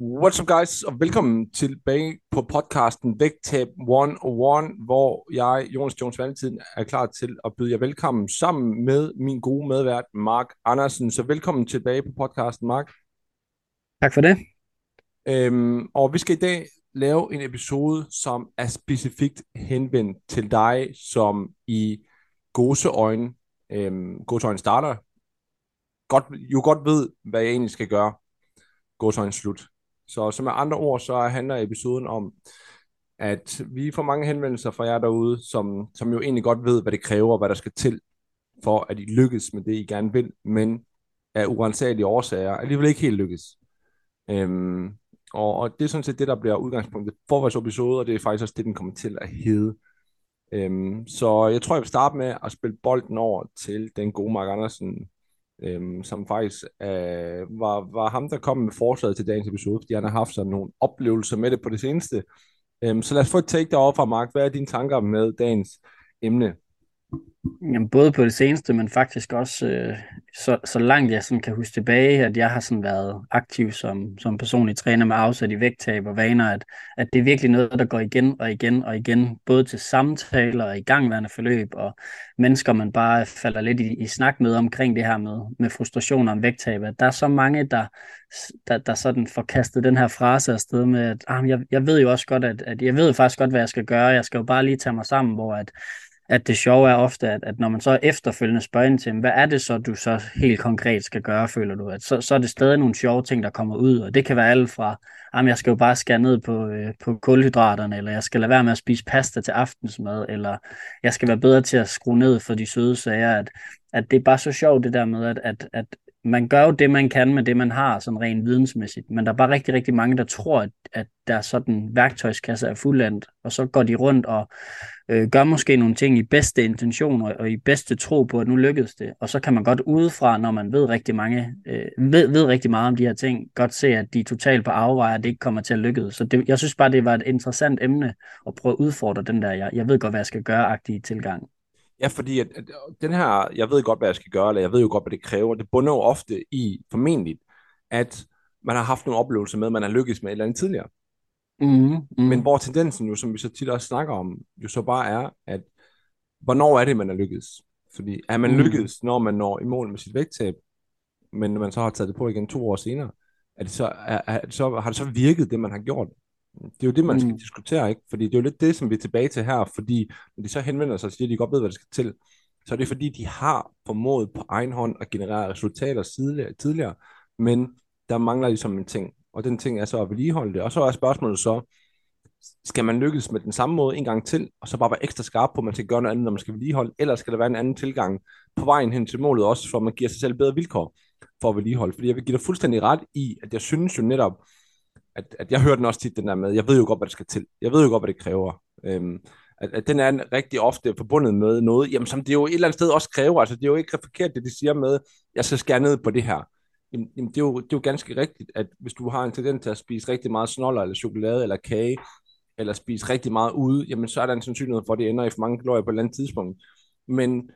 What's up guys, og velkommen tilbage på podcasten Vægtab 101, hvor jeg, Jonas Jones Valentin, er klar til at byde jer velkommen sammen med min gode medvært, Mark Andersen. Så velkommen tilbage på podcasten, Mark. Tak for det. Øhm, og vi skal i dag lave en episode, som er specifikt henvendt til dig, som i gåseøjne, øhm, gåseøjne starter, godt, jo godt ved, hvad jeg egentlig skal gøre. Gåseøjne slut. Så som med andre ord, så handler episoden om, at vi får mange henvendelser fra jer derude, som, som jo egentlig godt ved, hvad det kræver, og hvad der skal til, for at I lykkes med det, I gerne vil, men af urensagelige årsager alligevel ikke helt lykkes. Øhm, og, og det er sådan set det, der bliver udgangspunktet for vores episode, og det er faktisk også det, den kommer til at hedde. Øhm, så jeg tror, jeg vil starte med at spille bolden over til den gode Mark Andersen, øhm, som faktisk øh, var, var ham, der kom med forslaget til dagens episode, fordi han har haft sådan nogle oplevelser med det på det seneste. Øhm, så lad os få et take derovre fra, Mark. Hvad er dine tanker med dagens emne? Jamen, både på det seneste, men faktisk også øh, så, så langt jeg sådan kan huske tilbage, at jeg har sådan været aktiv som, som personlig træner med afsat i vægttab og vaner, at, at det er virkelig noget, der går igen og igen og igen, både til samtaler og igangværende forløb, og mennesker, man bare falder lidt i, i snak med omkring det her med, med frustrationer om vægttab. At der er så mange, der, der, der sådan får kastet den her frase afsted med, at ah, jeg, jeg ved jo også godt, at, at jeg ved faktisk godt, hvad jeg skal gøre, jeg skal jo bare lige tage mig sammen, hvor at at det sjove er ofte, at, at når man så efterfølgende spørger ind til, hvad er det så, du så helt konkret skal gøre, føler du, at så, så er det stadig nogle sjove ting, der kommer ud, og det kan være alt fra, at jeg skal jo bare skære ned på, øh, på kulhydraterne, eller jeg skal lade være med at spise pasta til aftensmad, eller jeg skal være bedre til at skrue ned for de søde sager, at, at det er bare så sjovt det der med, at, at, at man gør jo det, man kan med det, man har, sådan rent vidensmæssigt, men der er bare rigtig, rigtig mange, der tror, at, at der sådan værktøjskasse er fuldendt, og så går de rundt og øh, gør måske nogle ting i bedste intentioner og i bedste tro på, at nu lykkedes det. Og så kan man godt udefra, når man ved rigtig, mange, øh, ved, ved rigtig meget om de her ting, godt se, at de er totalt på afveje, at det ikke kommer til at lykkes. Så det, jeg synes bare, det var et interessant emne at prøve at udfordre den der, jeg, jeg ved godt, hvad jeg skal gøre-agtige tilgang. Ja, fordi at, at den her, jeg ved godt, hvad jeg skal gøre, eller jeg ved jo godt, hvad det kræver, det bunder jo ofte i, formentlig, at man har haft nogle oplevelser med, at man har lykkes med et eller andet tidligere. Mm, mm. Men hvor tendensen jo, som vi så tit også snakker om, jo så bare er, at hvornår er det, man er lykkedes? Fordi er man mm. lykkedes, når man når i mål med sit vægttab, men når man så har taget det på igen to år senere, er det så, er, er det så, har det så virket, det man har gjort? Det er jo det, man skal mm. diskutere, ikke? Fordi det er jo lidt det, som vi er tilbage til her, fordi når de så henvender sig og siger, at de godt ved, hvad det skal til, så er det fordi, de har formået på egen hånd at generere resultater tidligere, tidligere men der mangler ligesom en ting og den ting er så at vedligeholde det. Og så er spørgsmålet så, skal man lykkes med den samme måde en gang til, og så bare være ekstra skarp på, at man skal gøre noget andet, når man skal vedligeholde, eller skal der være en anden tilgang på vejen hen til målet også, for at man giver sig selv bedre vilkår for at vedligeholde. Fordi jeg vil give dig fuldstændig ret i, at jeg synes jo netop, at, at jeg hører den også tit, den der med, jeg ved jo godt, hvad det skal til. Jeg ved jo godt, hvad det kræver. Øhm, at, at den er rigtig ofte forbundet med noget, jamen, som det jo et eller andet sted også kræver. Altså, det er jo ikke forkert, det de siger med, jeg skal skære ned på det her. Jamen, jamen det, er jo, det er jo ganske rigtigt, at hvis du har en tendens til at spise rigtig meget snoller, eller chokolade, eller kage, eller spise rigtig meget ude, jamen så er der en sandsynlighed for, at det ender i for mange kalorier på et eller andet tidspunkt. Men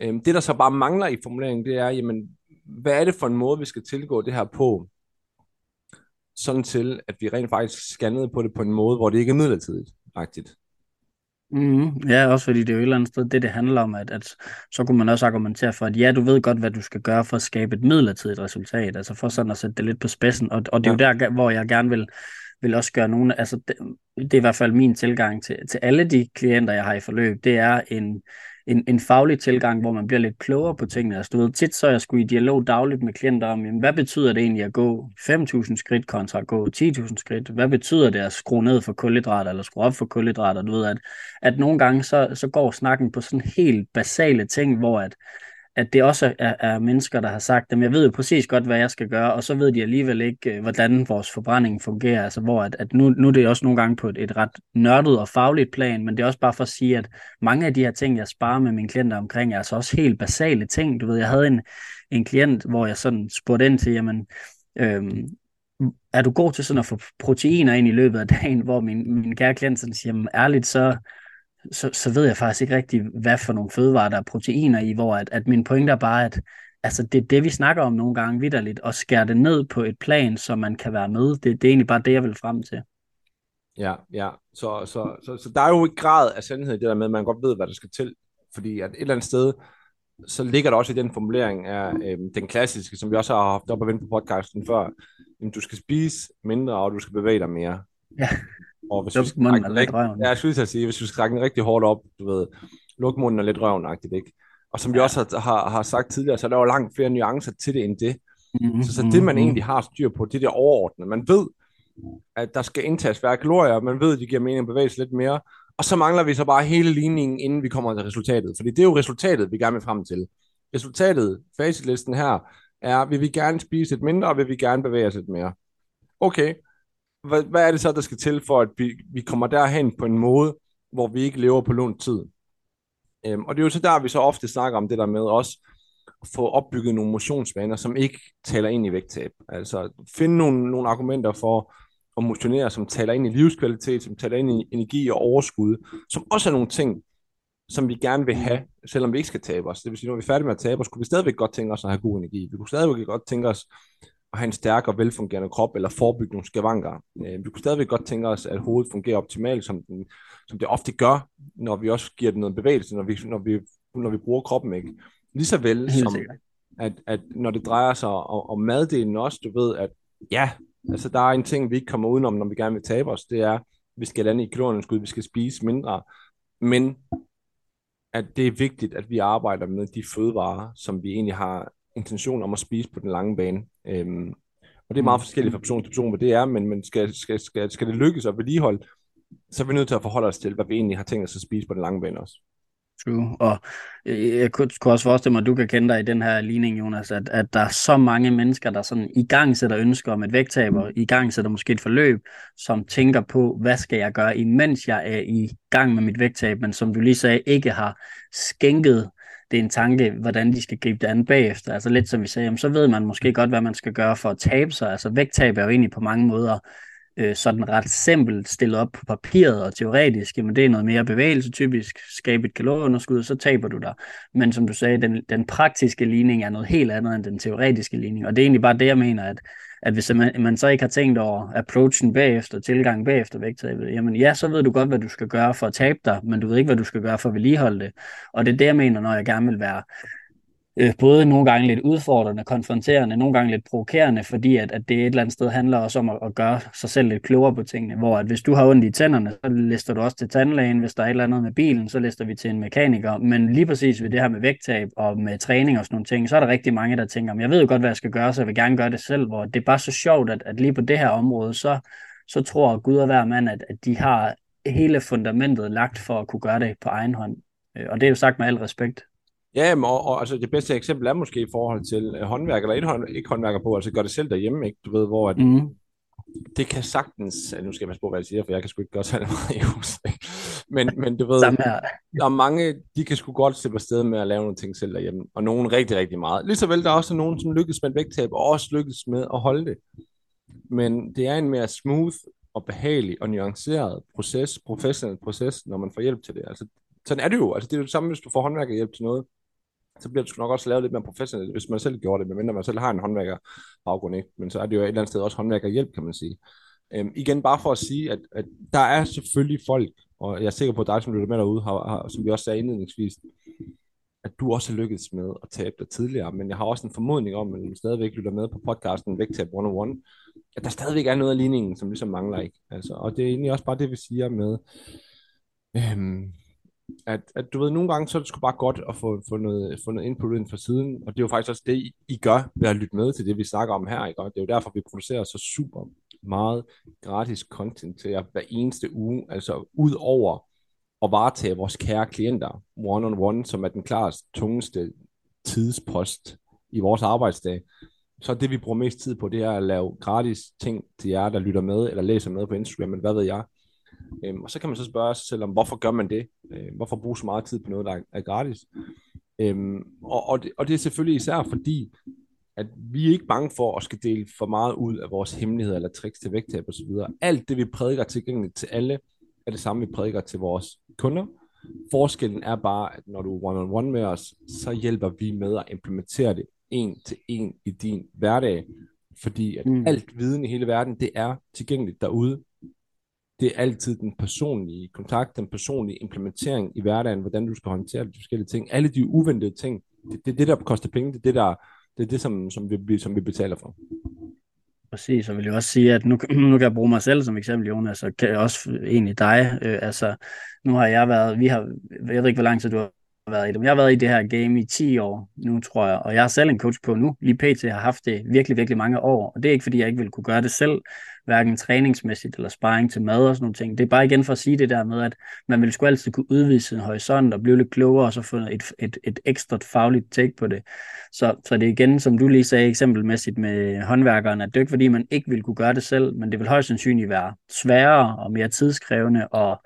øhm, det, der så bare mangler i formuleringen, det er, jamen, hvad er det for en måde, vi skal tilgå det her på, sådan til, at vi rent faktisk skal ned på det på en måde, hvor det ikke er midlertidigt, rigtigt. Mm, ja, også fordi det er jo et eller andet sted det, det handler om, at, at så kunne man også argumentere for, at ja, du ved godt, hvad du skal gøre for at skabe et midlertidigt resultat, altså for sådan at sætte det lidt på spidsen, og, og det er jo der, hvor jeg gerne vil, vil også gøre nogle, altså det, det er i hvert fald min tilgang til, til alle de klienter, jeg har i forløb, det er en, en, en faglig tilgang, hvor man bliver lidt klogere på tingene. Altså, du ved, tit så er jeg skulle i dialog dagligt med klienter om, jamen, hvad betyder det egentlig at gå 5.000 skridt kontra at gå 10.000 skridt? Hvad betyder det at skrue ned for kulhydrater eller skrue op for kulhydrater? Du ved, at, at nogle gange så, så går snakken på sådan helt basale ting, hvor at, at det også er, er mennesker, der har sagt, dem. jeg ved jo præcis godt, hvad jeg skal gøre, og så ved de alligevel ikke, øh, hvordan vores forbrænding fungerer. Altså hvor at, at nu, nu er det også nogle gange på et, et ret nørdet og fagligt plan, men det er også bare for at sige, at mange af de her ting, jeg sparer med mine klienter omkring, er altså også helt basale ting. Du ved, jeg havde en, en klient, hvor jeg sådan spurgte ind til, jamen, øhm, er du god til sådan at få proteiner ind i løbet af dagen, hvor min, min kære klient sådan siger, jamen, ærligt, så, så, så ved jeg faktisk ikke rigtig, hvad for nogle fødevarer, der er proteiner i, hvor at, at min pointe er bare, at altså, det er det, vi snakker om nogle gange vidderligt, og skære det ned på et plan, så man kan være med. Det, det er egentlig bare det, jeg vil frem til. Ja, ja. Så, så, så, så der er jo en grad af sandhed i det der med, at man godt ved, hvad der skal til. Fordi at et eller andet sted, så ligger der også i den formulering af øh, den klassiske, som vi også har haft op at vende på podcasten før, at du skal spise mindre, og du skal bevæge dig mere. Ja. Og hvis du skal trække rigt... ja, jeg skulle sige, hvis du skal den rigtig hårdt op, du ved, luk munden og lidt røvnagtigt, ikke? Og som vi også har, har, har sagt tidligere, så er der jo langt flere nuancer til det end det. Mm-hmm. Så, så det, man egentlig har styr på, det er det overordnede. Man ved, at der skal indtages færre kalorier, man ved, at det giver mening at bevæge sig lidt mere, og så mangler vi så bare hele ligningen, inden vi kommer til resultatet. Fordi det er jo resultatet, vi gerne vil frem til. Resultatet, facitlisten her, er, vil vi gerne spise lidt mindre, og vil vi gerne bevæge os lidt mere. Okay, hvad, hvad er det så, der skal til for, at vi, vi kommer derhen på en måde, hvor vi ikke lever på lånt tid? Øhm, og det er jo så der, vi så ofte snakker om det der med også at få opbygget nogle motionsvaner, som ikke taler ind i vægttab. Altså finde nogle, nogle argumenter for at motionere, som taler ind i livskvalitet, som taler ind i energi og overskud, som også er nogle ting, som vi gerne vil have, selvom vi ikke skal tabe os. Det vil sige, når vi er færdige med at tabe os, kunne vi stadigvæk godt tænke os at have god energi. Vi kunne stadigvæk godt tænke os at have en stærk og velfungerende krop, eller forebygge nogle skavanker. Øh, vi kunne stadigvæk godt tænke os, at hovedet fungerer optimalt, som, den, som det ofte gør, når vi også giver det noget bevægelse, når vi, når vi, når vi bruger kroppen. Ikke? Lige så vel som, at, at når det drejer sig om, om maddelen også, du ved, at ja, altså der er en ting, vi ikke kommer udenom, når vi gerne vil tabe os, det er, at vi skal lande i kalorieunderskud, vi skal spise mindre, men at det er vigtigt, at vi arbejder med de fødevarer, som vi egentlig har intention om at spise på den lange bane. Øhm, og det er meget mm. forskelligt fra person til person, hvad det er, men, men skal, skal, skal, skal det lykkes at vedligeholde, så er vi nødt til at forholde os til, hvad vi egentlig har tænkt os at spise på den lange bane også. True. Og jeg kunne, kunne også forestille mig, at du kan kende dig i den her ligning, Jonas, at, at der er så mange mennesker, der sådan i gang sætter ønsker om et vægttab, og i gang sætter måske et forløb, som tænker på, hvad skal jeg gøre, imens jeg er i gang med mit vægttab, men som du lige sagde, ikke har skænket det er en tanke, hvordan de skal gribe det an bagefter. Altså lidt som vi sagde, jamen, så ved man måske godt, hvad man skal gøre for at tabe sig. Altså vægttab er jo egentlig på mange måder øh, sådan ret simpelt stillet op på papiret og teoretisk, men det er noget mere bevægelse typisk, skabe et kalorieunderskud, og så taber du dig. Men som du sagde, den, den praktiske ligning er noget helt andet end den teoretiske ligning, og det er egentlig bare det, jeg mener, at, at hvis man, man så ikke har tænkt over approachen bagefter, tilgangen bagefter vægttabet, jamen ja, så ved du godt, hvad du skal gøre for at tabe dig, men du ved ikke, hvad du skal gøre for at vedligeholde det. Og det er det, jeg mener, når jeg gerne vil være øh, både nogle gange lidt udfordrende, konfronterende, nogle gange lidt provokerende, fordi at, at det et eller andet sted handler også om at, at gøre sig selv lidt klogere på tingene, hvor at hvis du har ondt i tænderne, så lister du også til tandlægen, hvis der er et eller andet med bilen, så lister vi til en mekaniker, men lige præcis ved det her med vægttab og med træning og sådan nogle ting, så er der rigtig mange, der tænker, jeg ved jo godt, hvad jeg skal gøre, så jeg vil gerne gøre det selv, hvor det er bare så sjovt, at, at lige på det her område, så, så tror Gud og hver mand, at, at de har hele fundamentet lagt for at kunne gøre det på egen hånd. Øh, og det er jo sagt med al respekt. Ja, men, og, og, altså det bedste eksempel er måske i forhold til uh, håndværk, eller ikke, hånd, ikke håndværker på, altså gør det selv derhjemme, ikke? Du ved, hvor at, mm. det kan sagtens, nu skal jeg passe på, hvad jeg siger, for jeg kan sgu ikke gøre så meget i hus. Men, men du ved, der er mange, de kan sgu godt slippe afsted med at lave nogle ting selv derhjemme, og nogen rigtig, rigtig meget. Lige så vel, der er også nogen, som lykkes med et vægttab, og også lykkes med at holde det. Men det er en mere smooth og behagelig og nuanceret proces, professionel proces, når man får hjælp til det. Altså, sådan er det jo. Altså, det er jo det samme, hvis du får håndværkerhjælp til noget så bliver det nok også lavet lidt mere professionelt, hvis man selv gjorde det, medmindre man selv har en håndværker baggrund, ikke? men så er det jo et eller andet sted også håndværkerhjælp, kan man sige. Øhm, igen, bare for at sige, at, at der er selvfølgelig folk, og jeg er sikker på, at dig, som lytter med derude, har, har, som vi også sagde indledningsvis, at du også har lykkedes med at tabe dig tidligere, men jeg har også en formodning om, at du stadigvæk lytter med på podcasten Vægtab 101, at der stadigvæk er noget af ligningen, som ligesom mangler, ikke? Altså, og det er egentlig også bare det, vi siger med, øhm, at, at du ved, nogle gange så er det sgu bare godt at få, få, noget, få noget input ind fra siden, og det er jo faktisk også det, I, gør ved at lytte med til det, vi snakker om her, ikke? Og det er jo derfor, vi producerer så super meget gratis content til jer hver eneste uge, altså ud over at varetage vores kære klienter one-on-one, som er den klart tungeste tidspost i vores arbejdsdag, så det vi bruger mest tid på, det er at lave gratis ting til jer, der lytter med, eller læser med på Instagram, eller hvad ved jeg. Øhm, og så kan man så spørge sig selv om, hvorfor gør man det? Øhm, hvorfor bruge så meget tid på noget, der er gratis? Øhm, og, og, det, og det er selvfølgelig især fordi, at vi er ikke bange for at skal dele for meget ud af vores hemmeligheder eller tricks til vægttab osv. Alt det, vi prædiker tilgængeligt til alle, er det samme, vi prædiker til vores kunder. Forskellen er bare, at når du er one-on-one med os, så hjælper vi med at implementere det en til en i din hverdag. Fordi at mm. alt viden i hele verden, det er tilgængeligt derude. Det er altid den personlige kontakt, den personlige implementering i hverdagen, hvordan du skal håndtere de forskellige ting. Alle de uventede ting, det, det er det, der koster penge, det er det, der, det, er det som, som, vi, som vi betaler for. Præcis, og vil jeg også sige, at nu, nu kan jeg bruge mig selv som eksempel, Jonas, og kan jeg også egentlig dig. Øh, altså, nu har jeg været, vi har, jeg ved ikke, hvor lang tid du har været i det, jeg har været i det her game i 10 år nu, tror jeg, og jeg har selv en coach på nu. Lige PT har haft det virkelig, virkelig mange år, og det er ikke, fordi jeg ikke vil kunne gøre det selv, hverken træningsmæssigt eller sparring til mad og sådan nogle ting. Det er bare igen for at sige det der med, at man vil sgu altid kunne udvide sin horisont og blive lidt klogere, og så få et, et, et ekstra fagligt take på det. Så, så det er igen, som du lige sagde eksempelmæssigt med håndværkeren, at det er ikke fordi, man ikke vil kunne gøre det selv, men det vil højst sandsynligt være sværere og mere tidskrævende og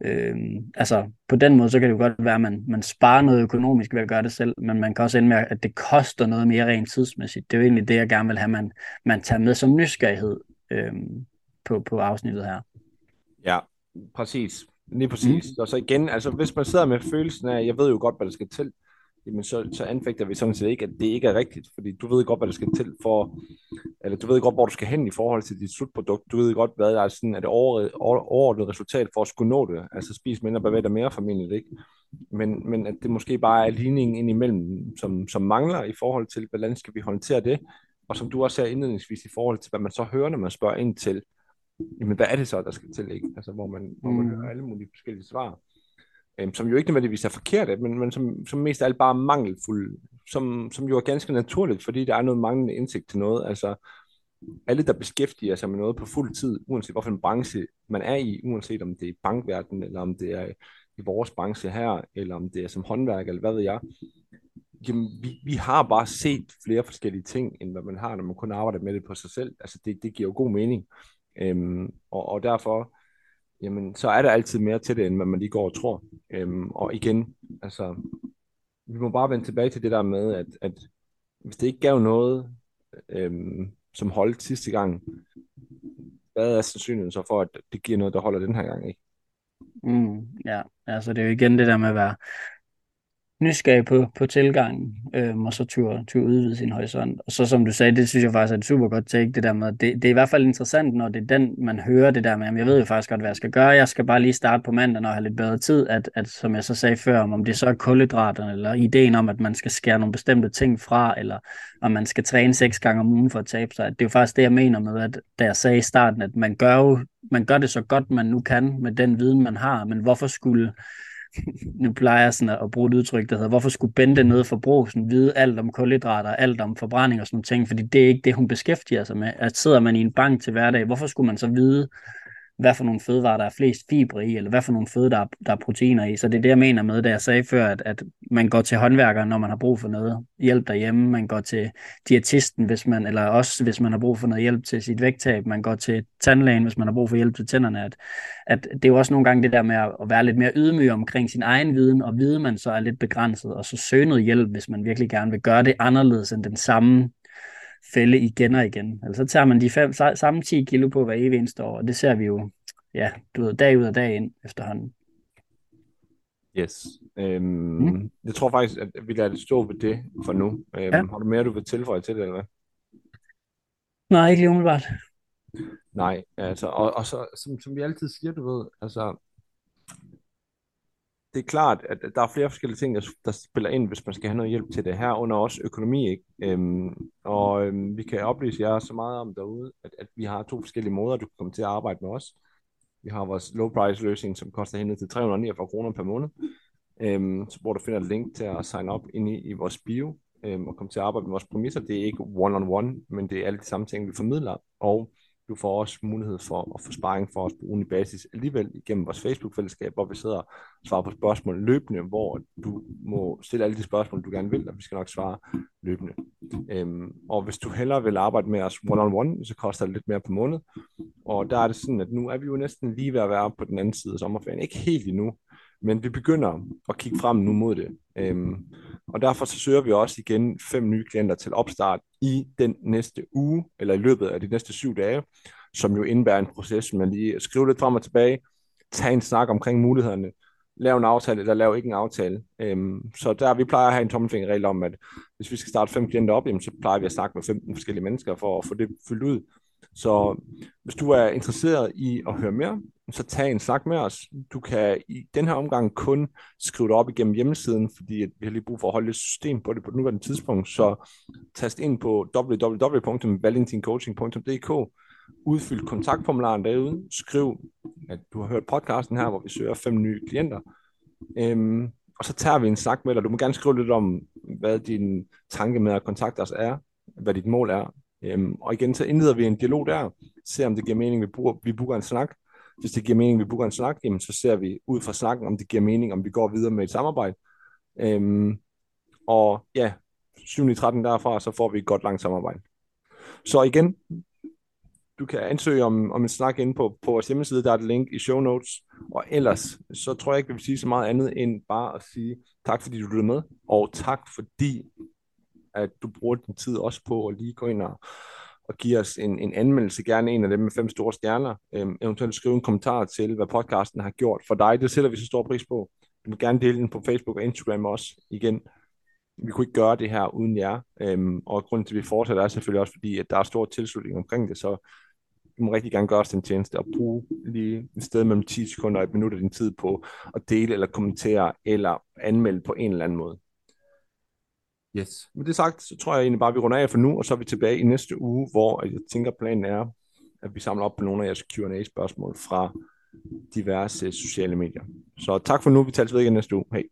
Øh, altså på den måde, så kan det jo godt være, at man, man sparer noget økonomisk ved at gøre det selv, men man kan også ende med, at det koster noget mere rent tidsmæssigt. Det er jo egentlig det, jeg gerne vil have, man, man tager med som nysgerrighed øh, på, på afsnittet her. Ja, præcis. Lige præcis. Mm. Og så igen, altså hvis man sidder med følelsen af, jeg ved jo godt, hvad der skal til, jamen så, så anfægter vi sådan set ikke, at det ikke er rigtigt, fordi du ved godt, hvad der skal til for, eller du ved godt, hvor du skal hen i forhold til dit slutprodukt, du ved godt, hvad der er sådan, er det overordnet resultat for at skulle nå det, altså spise mindre, bevæge dig mere formentlig, ikke? Men, men at det måske bare er ligningen ind imellem, som, som mangler i forhold til, hvordan skal vi håndtere det, og som du også sagde indledningsvis i forhold til, hvad man så hører, når man spørger ind til, jamen hvad er det så, der skal til, ikke? Altså hvor man, hvor man mm. hører alle mulige forskellige svar øh, som jo ikke nødvendigvis er forkerte, men, men som, som mest af alt bare er mangelfulde, som, som jo er ganske naturligt, fordi der er noget manglende indsigt til noget. Altså, alle, der beskæftiger sig med noget på fuld tid, uanset hvilken branche man er i, uanset om det er i bankverdenen, eller om det er i vores branche her, eller om det er som håndværk, eller hvad ved jeg, jamen, vi, vi har bare set flere forskellige ting, end hvad man har, når man kun arbejder med det på sig selv. Altså, det, det giver jo god mening. Øhm, og, og derfor, jamen, så er der altid mere til det, end hvad man lige går og tror. Øhm, og igen, altså, vi må bare vende tilbage til det der med, at, at hvis det ikke gav noget, øhm, som holdt sidste gang, hvad er sandsynligheden så for, at det giver noget, der holder den her gang, ikke? Mm, ja, altså det er jo igen det der med at være nysgerrig på, på tilgangen, øhm, og så turde, tur udvide sin horisont. Og så som du sagde, det synes jeg faktisk er et super godt take, det der med, det, det er i hvert fald interessant, når det er den, man hører det der med, jamen, jeg ved jo faktisk godt, hvad jeg skal gøre, jeg skal bare lige starte på mandag, når jeg har lidt bedre tid, at, at som jeg så sagde før, om det så er kulhydraterne, eller ideen om, at man skal skære nogle bestemte ting fra, eller om man skal træne seks gange om ugen for at tabe sig. Det er jo faktisk det, jeg mener med, at da jeg sagde i starten, at man gør jo, man gør det så godt, man nu kan med den viden, man har, men hvorfor skulle nu plejer jeg sådan at bruge et udtryk, der hedder, hvorfor skulle Bente nede for brugsen vide alt om kulhydrater, alt om forbrænding og sådan nogle ting, fordi det er ikke det, hun beskæftiger sig med. At sidder man i en bank til hverdag, hvorfor skulle man så vide, hvad for nogle fødevarer, der er flest fibre i, eller hvad for nogle føde, der er, der er proteiner i. Så det er det, jeg mener med, da jeg sagde før, at, at man går til håndværker, når man har brug for noget hjælp derhjemme. Man går til diætisten, hvis man, eller også hvis man har brug for noget hjælp til sit vægttab. Man går til tandlægen, hvis man har brug for hjælp til tænderne. At, at det er jo også nogle gange det der med at være lidt mere ydmyg omkring sin egen viden, og vide, man så er lidt begrænset, og så søge noget hjælp, hvis man virkelig gerne vil gøre det anderledes end den samme fælde igen og igen. Altså så tager man de fem, samme 10 kilo på hver evig eneste år, og det ser vi jo, ja, du ved, dag ud og dag ind efterhånden. Yes. Øhm, mm. Jeg tror faktisk, at vi lader det stå ved det for nu. Øhm, ja. Har du mere, du vil tilføje til det, eller hvad? Nej, ikke lige umiddelbart. Nej, altså, og, og så, som, som vi altid siger, du ved, altså, det er klart, at der er flere forskellige ting, der, der spiller ind, hvis man skal have noget hjælp til det. Her under også økonomi, ikke? Øhm, og øhm, vi kan oplyse jer så meget om derude, at, at vi har to forskellige måder, du kan komme til at arbejde med os. Vi har vores low price løsning, som koster hende til 349 kroner per måned, øhm, hvor du finder et link til at sign op ind i, i vores bio, øhm, og komme til at arbejde med vores præmisser. Det er ikke one-on-one, men det er alle de samme ting, vi formidler. Og du får også mulighed for at få sparring for os på ugenlig basis alligevel igennem vores Facebook-fællesskab, hvor vi sidder og svarer på spørgsmål løbende, hvor du må stille alle de spørgsmål, du gerne vil, og vi skal nok svare løbende. Øhm, og hvis du hellere vil arbejde med os one-on-one, så koster det lidt mere på måned. Og der er det sådan, at nu er vi jo næsten lige ved at være på den anden side af sommerferien. Ikke helt endnu, men vi begynder at kigge frem nu mod det. Øhm, og derfor så søger vi også igen fem nye klienter til opstart i den næste uge, eller i løbet af de næste syv dage, som jo indebærer en proces, man lige skriver lidt frem og tilbage, tage en snak omkring mulighederne, lave en aftale, eller lave ikke en aftale. Øhm, så der vi plejer at have en tommelfingerregel om, at hvis vi skal starte fem klienter op, jamen, så plejer vi at snakke med 15 forskellige mennesker for at få det fyldt ud. Så hvis du er interesseret i at høre mere, så tag en snak med os. Du kan i den her omgang kun skrive det op igennem hjemmesiden, fordi vi har lige brug for at holde et system på det på nuværende tidspunkt. Så tast ind på www.valentincoaching.dk udfyld kontaktformularen derude, skriv, at du har hørt podcasten her, hvor vi søger fem nye klienter, øhm, og så tager vi en snak med dig. Du må gerne skrive lidt om, hvad din tanke med at kontakte os er, hvad dit mål er, øhm, og igen, så indleder vi en dialog der, ser om det giver mening, vi, bruger, vi booker en snak, hvis det giver mening, vi booker en snak, jamen, så ser vi ud fra snakken, om det giver mening, om vi går videre med et samarbejde. Øhm, og ja, 7. 13 derfra, så får vi et godt langt samarbejde. Så igen, du kan ansøge om, om en snak ind på, på vores hjemmeside, der er et link i show notes. Og ellers, så tror jeg ikke, vi vil sige så meget andet end bare at sige tak, fordi du lyttede med, og tak fordi, at du bruger din tid også på at lige gå ind og, og give os en, en anmeldelse, gerne en af dem med fem store stjerner, øhm, eventuelt skrive en kommentar til, hvad podcasten har gjort for dig. Det sætter vi så stor pris på. Du må gerne dele den på Facebook og Instagram også igen. Vi kunne ikke gøre det her uden jer, øhm, og grunden til, at vi fortsætter, er selvfølgelig også fordi, at der er stor tilslutning omkring det, så du må rigtig gerne gøre os den tjeneste og bruge lige et sted mellem 10 sekunder og et minut af din tid på at dele eller kommentere eller anmelde på en eller anden måde. Yes. Med det sagt, så tror jeg egentlig bare, at vi runder af for nu, og så er vi tilbage i næste uge, hvor jeg tænker, planen er, at vi samler op på nogle af jeres Q&A-spørgsmål fra diverse sociale medier. Så tak for nu. Vi tales ved igen næste uge. Hej.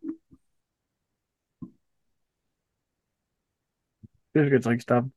Det skal jeg ikke stoppe.